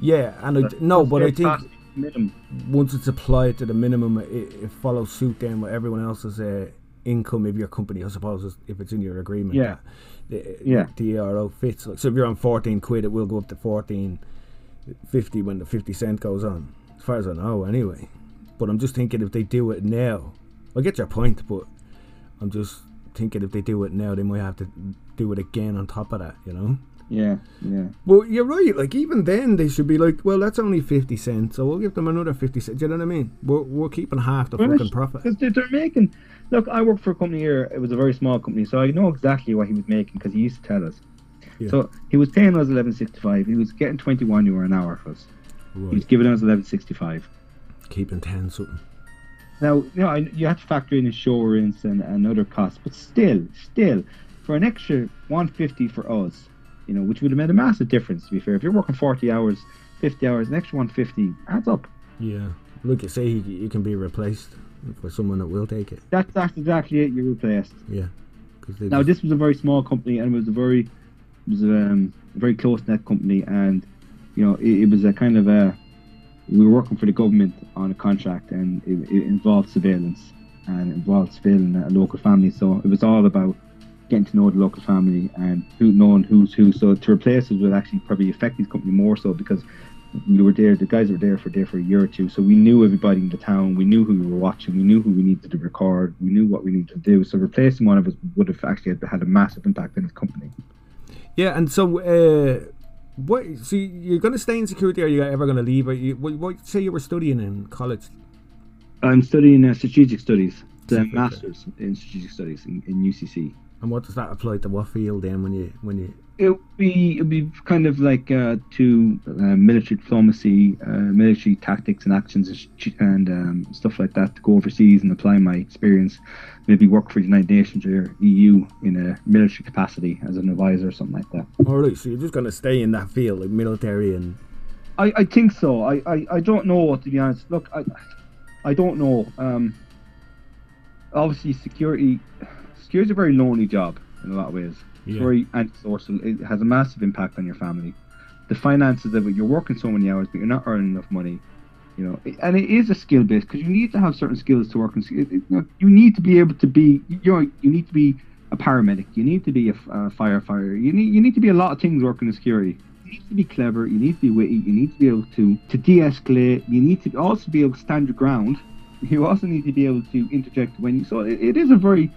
[SPEAKER 4] Yeah, and I, no, but I think
[SPEAKER 3] minimum.
[SPEAKER 4] once it's applied to the minimum, it, it follows suit then with everyone else's uh, income of your company. I suppose is- if it's in your agreement.
[SPEAKER 3] Yeah.
[SPEAKER 4] The,
[SPEAKER 3] Yeah.
[SPEAKER 4] The ERO fits. Like, so if you're on fourteen quid, it will go up to fourteen fifty when the fifty cent goes on. As far as I know, anyway. But I'm just thinking if they do it now, I get your point, but I'm just thinking if they do it now, they might have to do it again on top of that. You know.
[SPEAKER 3] Yeah, yeah.
[SPEAKER 4] Well, you're right. Like even then, they should be like, well, that's only fifty cents, so we'll give them another fifty cents. Do you know what I mean? We're, we're keeping half the fucking profit.
[SPEAKER 3] Because they're, making. Look, I worked for a company here. It was a very small company, so I know exactly what he was making because he used to tell us.
[SPEAKER 4] Yeah.
[SPEAKER 3] So he was paying us eleven sixty five. He was getting twenty one euro an hour for us. He was giving us eleven sixty five.
[SPEAKER 4] Keeping ten something.
[SPEAKER 3] Now, you know, you have to factor in insurance and, and other costs, but still, still, for an extra 150 for us, you know, which would have made a massive difference, to be fair. If you're working 40 hours, 50 hours, an extra 150 adds up.
[SPEAKER 4] Yeah. Look, you say, you, can be replaced for someone that will take it.
[SPEAKER 3] That's, that's exactly it, you're replaced.
[SPEAKER 4] Yeah.
[SPEAKER 3] Now,
[SPEAKER 4] just-
[SPEAKER 3] this was a very small company and it was a very, it was a, um, very close knit company, and, you know, it, it was a kind of a, we were working for the government on a contract and it, it involved surveillance and involved surveilling a local family. So it was all about getting to know the local family and who knowing who's who. So to replace us would actually probably affect these company more so because we were there, the guys were there for there for a year or two. So we knew everybody in the town, we knew who we were watching, we knew who we needed to record, we knew what we needed to do. So replacing one of us would have actually had, had a massive impact on his company.
[SPEAKER 4] Yeah, and so uh, what? So you're going to stay in security, or are you ever going to leave? Or you, what, what say you were studying in college?
[SPEAKER 3] I'm studying uh, strategic studies, the masters in strategic studies in, in UCC.
[SPEAKER 4] And what does that apply to what field then? When you when you
[SPEAKER 3] It would be it would be kind of like uh, to uh, military diplomacy, uh, military tactics and actions and, um, stuff like that to go overseas and apply my experience. Maybe work for the United Nations or EU in a military capacity as an advisor or something like that.
[SPEAKER 4] all right, so you're just going to stay in that field, like military and
[SPEAKER 3] I, I think so. I, I, I don't know to be honest. Look, I I don't know. Um, obviously, security security is a very lonely job in a lot of ways.
[SPEAKER 4] Yeah.
[SPEAKER 3] very antisocial. It has a massive impact on your family. The finances of it. You're working so many hours, but you're not earning enough money. You know, and it is a skill based because you need to have certain skills to work it- You, know, you need to be able to be. You know, you need to be a paramedic. You need to be a firefighter. You need you need to be a lot of things working in security. You need to be clever. You need to be witty. You need to be able to to de-escalate. You need to also be able to stand your ground. You also need to be able to interject when you. So it, it is a very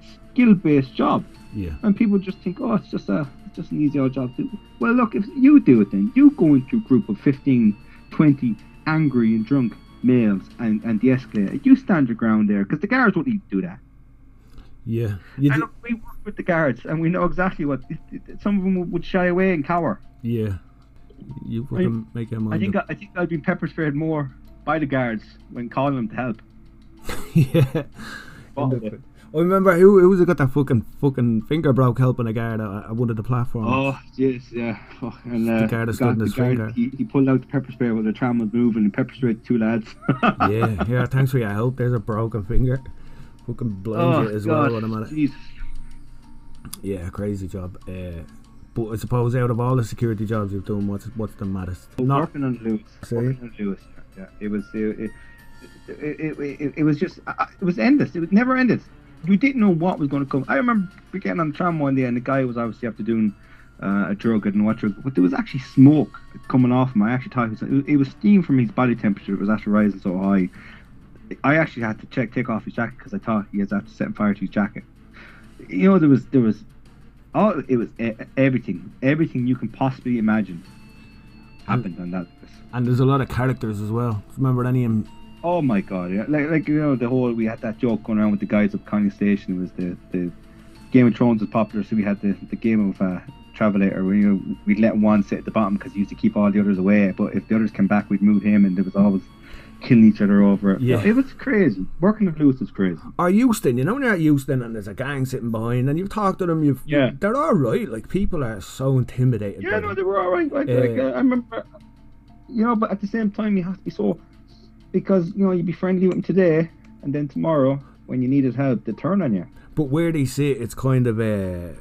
[SPEAKER 3] skill-based job,
[SPEAKER 4] yeah,
[SPEAKER 3] and people just think, oh, it's just a it's just an easy old job to do. Well, look, if you do it, then you go into a group of 15, 20 angry and drunk males and and de-escalate. You stand your ground there because the guards won't need to do that.
[SPEAKER 4] yeah. You
[SPEAKER 3] And
[SPEAKER 4] d-
[SPEAKER 3] look, we work with the guards, and we know exactly what some of them would shy away and cower.
[SPEAKER 4] yeah. You fucking make them.
[SPEAKER 3] I think
[SPEAKER 4] up.
[SPEAKER 3] I, I think I've been pepper sprayed more by the guards when calling them to help.
[SPEAKER 4] yeah. I remember who who was it got that fucking fucking finger broke helping a guard at, at one of the platforms.
[SPEAKER 3] Oh yes, yeah. Fuck, And uh,
[SPEAKER 4] The guard in
[SPEAKER 3] the
[SPEAKER 4] his
[SPEAKER 3] guard,
[SPEAKER 4] finger.
[SPEAKER 3] He, he pulled out the pepper spray while the tram was moving and pepper sprayed two lads.
[SPEAKER 4] yeah, yeah. Thanks for your help. There's a broken finger. Fucking blind
[SPEAKER 3] oh
[SPEAKER 4] you as
[SPEAKER 3] God,
[SPEAKER 4] well when I'm at it. Yeah, crazy job. Uh, but I suppose out of all the security jobs you've done, what's what's the maddest? Not
[SPEAKER 3] working on Luas.
[SPEAKER 4] See?
[SPEAKER 3] Working on Luas. Yeah, yeah. It was it, it, it, it, it, it was just it was endless. It was never ended. You didn't know what was going to come. I remember getting on the tram one day and the guy was obviously after doing uh, a drug. I didn't know what drug, but there was actually smoke coming off him. I actually thought it was, it was, steam from his body temperature. It was actually rising so high. I actually had to check take off his jacket because I thought he was after setting fire to his jacket. You know there was there was all it was everything everything you can possibly imagine happened on that.
[SPEAKER 4] and there's a lot of characters as well. Remember any
[SPEAKER 3] Oh my god, yeah. Like like you know the whole we had that joke going around with the guys up Connolly Station. It was the the Game of Thrones was popular, so we had the the game of uh, Travelator where you know, we'd let one sit at the bottom because he used to keep all the others away. But if the others came back, we'd move him, and there was always killing each other over it.
[SPEAKER 4] Yeah.
[SPEAKER 3] it was crazy. Working with Luas was crazy.
[SPEAKER 4] Or Heuston, you know when you're at Heuston and there's a gang sitting behind and you've talked to them, you've
[SPEAKER 3] Yeah.
[SPEAKER 4] they're all right. Like people are so intimidated.
[SPEAKER 3] Yeah, no, they were all right. Like, like,
[SPEAKER 4] Uh,
[SPEAKER 3] uh, I remember, you know, but at the same time, you have to be so because you know you'd be friendly with them today, and then tomorrow when you needed help, they turn on you.
[SPEAKER 4] But where they sit, it's kind of uh,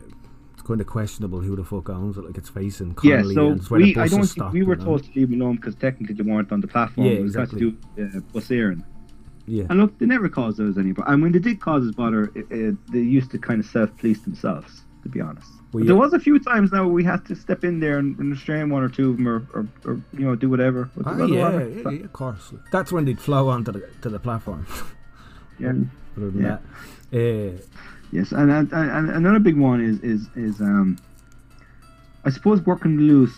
[SPEAKER 4] it's kind of questionable who the fuck owns it. Like it's facing
[SPEAKER 3] Yeah, so
[SPEAKER 4] and it's where the
[SPEAKER 3] we, I don't think we were told to leave alone because technically they weren't on the platform.
[SPEAKER 4] Yeah,
[SPEAKER 3] it was
[SPEAKER 4] exactly.
[SPEAKER 3] got to do uh, bus airing.
[SPEAKER 4] Yeah,
[SPEAKER 3] And look, they never caused us any bother. And when they did cause us bother, it, it, they used to kind of self-police themselves, to be honest. There was a few times now we had to step in there and, and restrain one or two of them, or, or, or you know, do whatever.
[SPEAKER 4] Ah, yeah, yeah,
[SPEAKER 3] of-
[SPEAKER 4] yeah, of course. That's when they'd flow onto the to the platform.
[SPEAKER 3] yeah.
[SPEAKER 4] Other than
[SPEAKER 3] Yeah.
[SPEAKER 4] that, uh,
[SPEAKER 3] Yes, and, and, and another big one is is is um, I suppose working Luas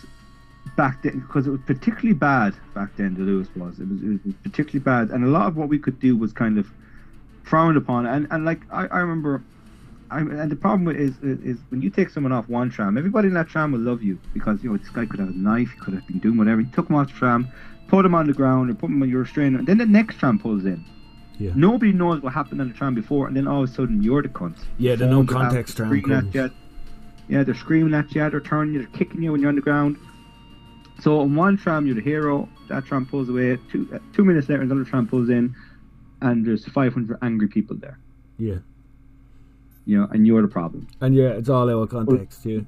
[SPEAKER 3] back then because it was particularly bad back then. The Luas was it was it was particularly bad, and a lot of what we could do was kind of frowned upon. And and like I, I remember, I and the problem is, is is when you take someone off one tram, everybody in that tram will love you because you know this guy could have a knife, he could have been doing whatever. He took him off the tram, put him on the ground, or put him on your restrainer. Then the next tram pulls in.
[SPEAKER 4] yeah,
[SPEAKER 3] Nobody knows what happened on the tram before, and then all of a sudden you're the cunt.
[SPEAKER 4] yeah. The no context tram
[SPEAKER 3] at Yeah, they're screaming at you, they're turning you, they're kicking you when you're on the ground. So on one tram you're the hero, that tram pulls away. Two uh, two minutes later another tram pulls in, and there's 500 angry people there.
[SPEAKER 4] Yeah,
[SPEAKER 3] You know, and you're the problem.
[SPEAKER 4] and yeah, it's all out of context. Yeah,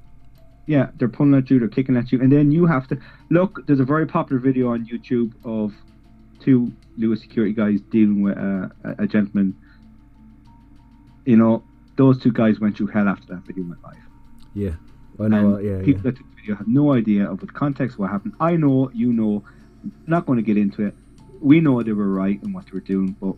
[SPEAKER 3] Yeah, they're pulling at you, they're kicking at you, and then you have to look. There's a very popular video on YouTube of two Luas security guys dealing with uh, a, a gentleman. You know, those two guys went through hell after that video went live.
[SPEAKER 4] yeah. I know. Uh, yeah,
[SPEAKER 3] people
[SPEAKER 4] yeah.
[SPEAKER 3] that took the video have no idea of the context of what happened. I know, you know, not going to get into it. We know they were right and what they were doing, but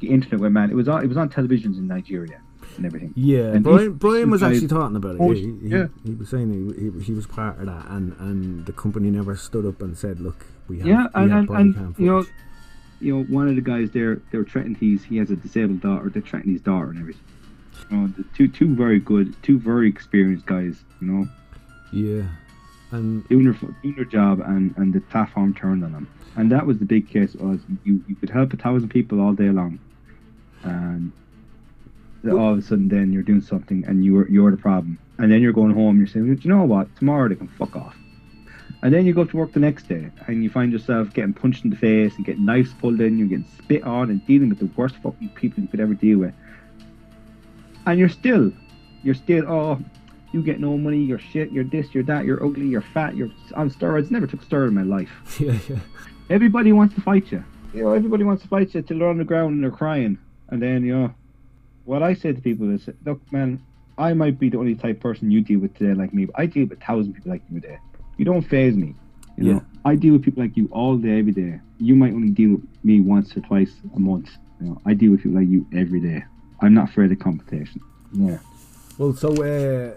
[SPEAKER 3] the internet went mad. It was on. It was on televisions in Nigeria. And everything.
[SPEAKER 4] Yeah,
[SPEAKER 3] And
[SPEAKER 4] Brian, Brian was actually talking about it.
[SPEAKER 3] Oh,
[SPEAKER 4] yeah, he,
[SPEAKER 3] yeah.
[SPEAKER 4] he, he was saying he, he, he was part of that, and, and the company never stood up and said, "Look, we have,
[SPEAKER 3] Yeah,
[SPEAKER 4] we
[SPEAKER 3] and,
[SPEAKER 4] have
[SPEAKER 3] and, and you know, you know, one of the guys there, they were threatening his, he has a disabled daughter, they're threatening his daughter and everything. You know, the two, two very good, two very experienced guys, you know,
[SPEAKER 4] yeah, and
[SPEAKER 3] doing their, doing their job, and, and the platform turned on them. And that was the big case was you, you could help a thousand people all day long, and all of a sudden then you're doing something and you're you're the problem, and then you're going home. You're saying, "Do you know what? Tomorrow they can fuck off. And then you go to work the next day and you find yourself getting punched in the face and getting knives pulled in, you're getting spit on and dealing with the worst fucking people you could ever deal with. And you're still, you're still, oh, you get no money, you're shit, you're this, you're that, you're ugly, you're fat, you're on steroids. Never took steroid in my life.
[SPEAKER 4] yeah, yeah,
[SPEAKER 3] Everybody wants to fight you. You know, everybody wants to fight you till they're on the ground and they're crying. And then, you know, what I say to people is, look, man, I might be the only type of person you deal with today like me, but I deal with a thousand people like you a day. You don't phase me. You know,
[SPEAKER 4] Yeah.
[SPEAKER 3] I deal with people like you all day, every day. You might only deal with me once or twice a month. You know, I deal with people like you every day. I'm not afraid of competition. Yeah.
[SPEAKER 4] Well, so uh,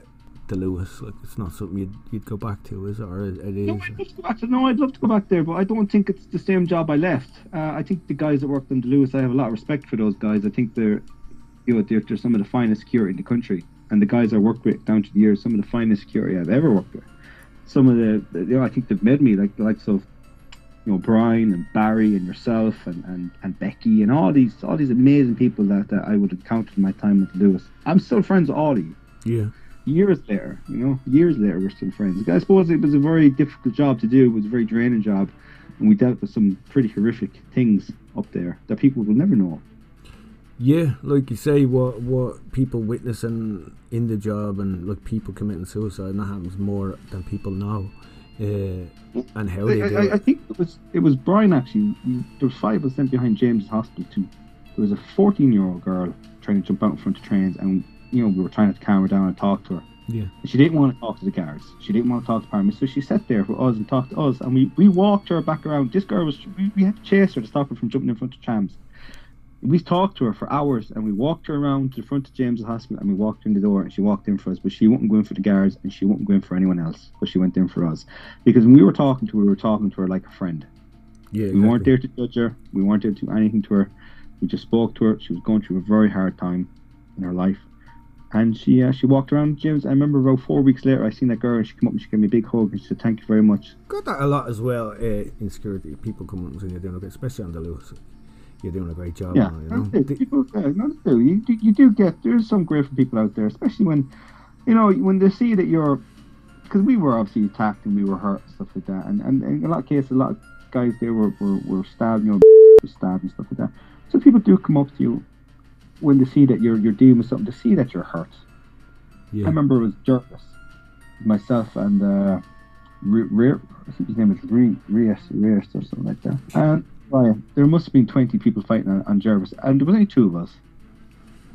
[SPEAKER 4] the Luas, like, it's not something you'd, you'd go back to, is it? Or it it
[SPEAKER 3] No. I'd love to go back to, no, I'd love to go back there, but I don't think it's the same job I left. Uh, I think the guys that worked on the Luas, I have a lot of respect for those guys. I think they're, you know, they're, they're some of the finest security in the country, and the guys I worked with down to the years, some of the finest security I've ever worked with. Some of the, the you know, I think they've made me like the likes of, you know, Brian and Barry and yourself and, and, and Becky and all these all these amazing people that, that I would encounter in my time with Luas. I'm still friends with all of you
[SPEAKER 4] Yeah,
[SPEAKER 3] years later, you know, years later, we're still friends. I suppose it was a very difficult job to do. It was a very draining job, and we dealt with some pretty horrific things up there that people will never know.
[SPEAKER 4] Yeah. Like you say, what what people witnessing in the job, and like people committing suicide, and that happens more than people know. Uh, and how they
[SPEAKER 3] I,
[SPEAKER 4] do
[SPEAKER 3] I, I think it was it was Brian actually. There was five of us sent behind James's hospital too. There was a 14 year old girl trying to jump out in front of trains, and you know we were trying to calm her down and talk to her.
[SPEAKER 4] Yeah,
[SPEAKER 3] She didn't want to talk to the guards. She didn't want to talk to paramedics. So she sat there for us and talked to us. And we, we walked her back around. This girl was, we, we had to chase her to stop her from jumping in front of trams. We talked to her for hours and we walked her around to the front of James' hospital and we walked in the door and she walked in for us. But she wouldn't go in for the guards and she wouldn't go in for anyone else. But she went in for us. Because when we were talking to her, we were talking to her like a friend.
[SPEAKER 4] yeah.
[SPEAKER 3] We weren't there to judge her. We weren't there to do anything to her. We just spoke to her. She was going through a very hard time in her life. And she uh, she walked around James. I remember about four weeks later, I seen that girl and she came up and she gave me a big hug and she said, Thank you very much.
[SPEAKER 4] Got that a lot as well uh, in security. People come up and say you're doing okay, especially on the Luas. You're doing a great job.
[SPEAKER 3] Yeah,
[SPEAKER 4] now, you know.
[SPEAKER 3] People, yeah, no, they do. You, do- you do get, there's some grateful people out there, especially when, you know, when they see that you're, because we were obviously attacked and we were hurt and stuff like that. And, and, and in a lot of cases, a lot of guys there were, were, were stabbed, you know, were stabbed and stuff like that. So people do come up to you when they see that you're, you're dealing with something, to see that you're hurt.
[SPEAKER 4] yeah.
[SPEAKER 3] I remember it was Jervis, myself, and uh, Re- Re- I think his name is Re- Rias, Rias or something like that. And Oh, Ryan, there must have been 20 people fighting on, on Jervis, and there was only two of us.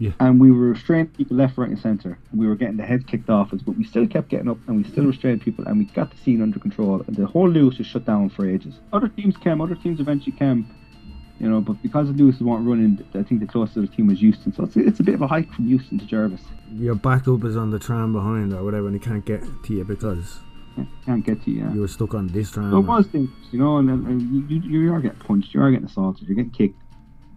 [SPEAKER 4] Yeah.
[SPEAKER 3] And we were restraining people left, right, and centre. We were getting the head kicked off us, but we still kept getting up and we still restrained people, and we got the scene under control. And the whole Luas was shut down for ages. Other teams came, other teams eventually came, you know, but because the Luas weren't running, I think the closest other team was Heuston. So it's, it's a bit of a hike from Heuston to Jervis.
[SPEAKER 4] Your backup is on the tram behind or whatever, and he can't get to you because
[SPEAKER 3] Can't get to you. Yeah.
[SPEAKER 4] you were stuck on this tram.
[SPEAKER 3] So it was dangerous, you know, and, then- and you, you, you are getting punched, you are getting assaulted, you're getting kicked,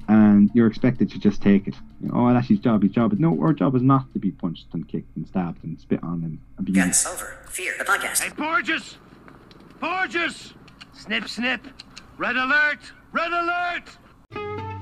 [SPEAKER 3] and you're expected to just take it. You know, oh, that's his job, his job. But no, our job is not to be punched and kicked and stabbed and spit on and abused.
[SPEAKER 1] Yes, over. Fear the podcast.
[SPEAKER 2] Hey, Borges! Borges! Snip, snip! Red alert! Red alert!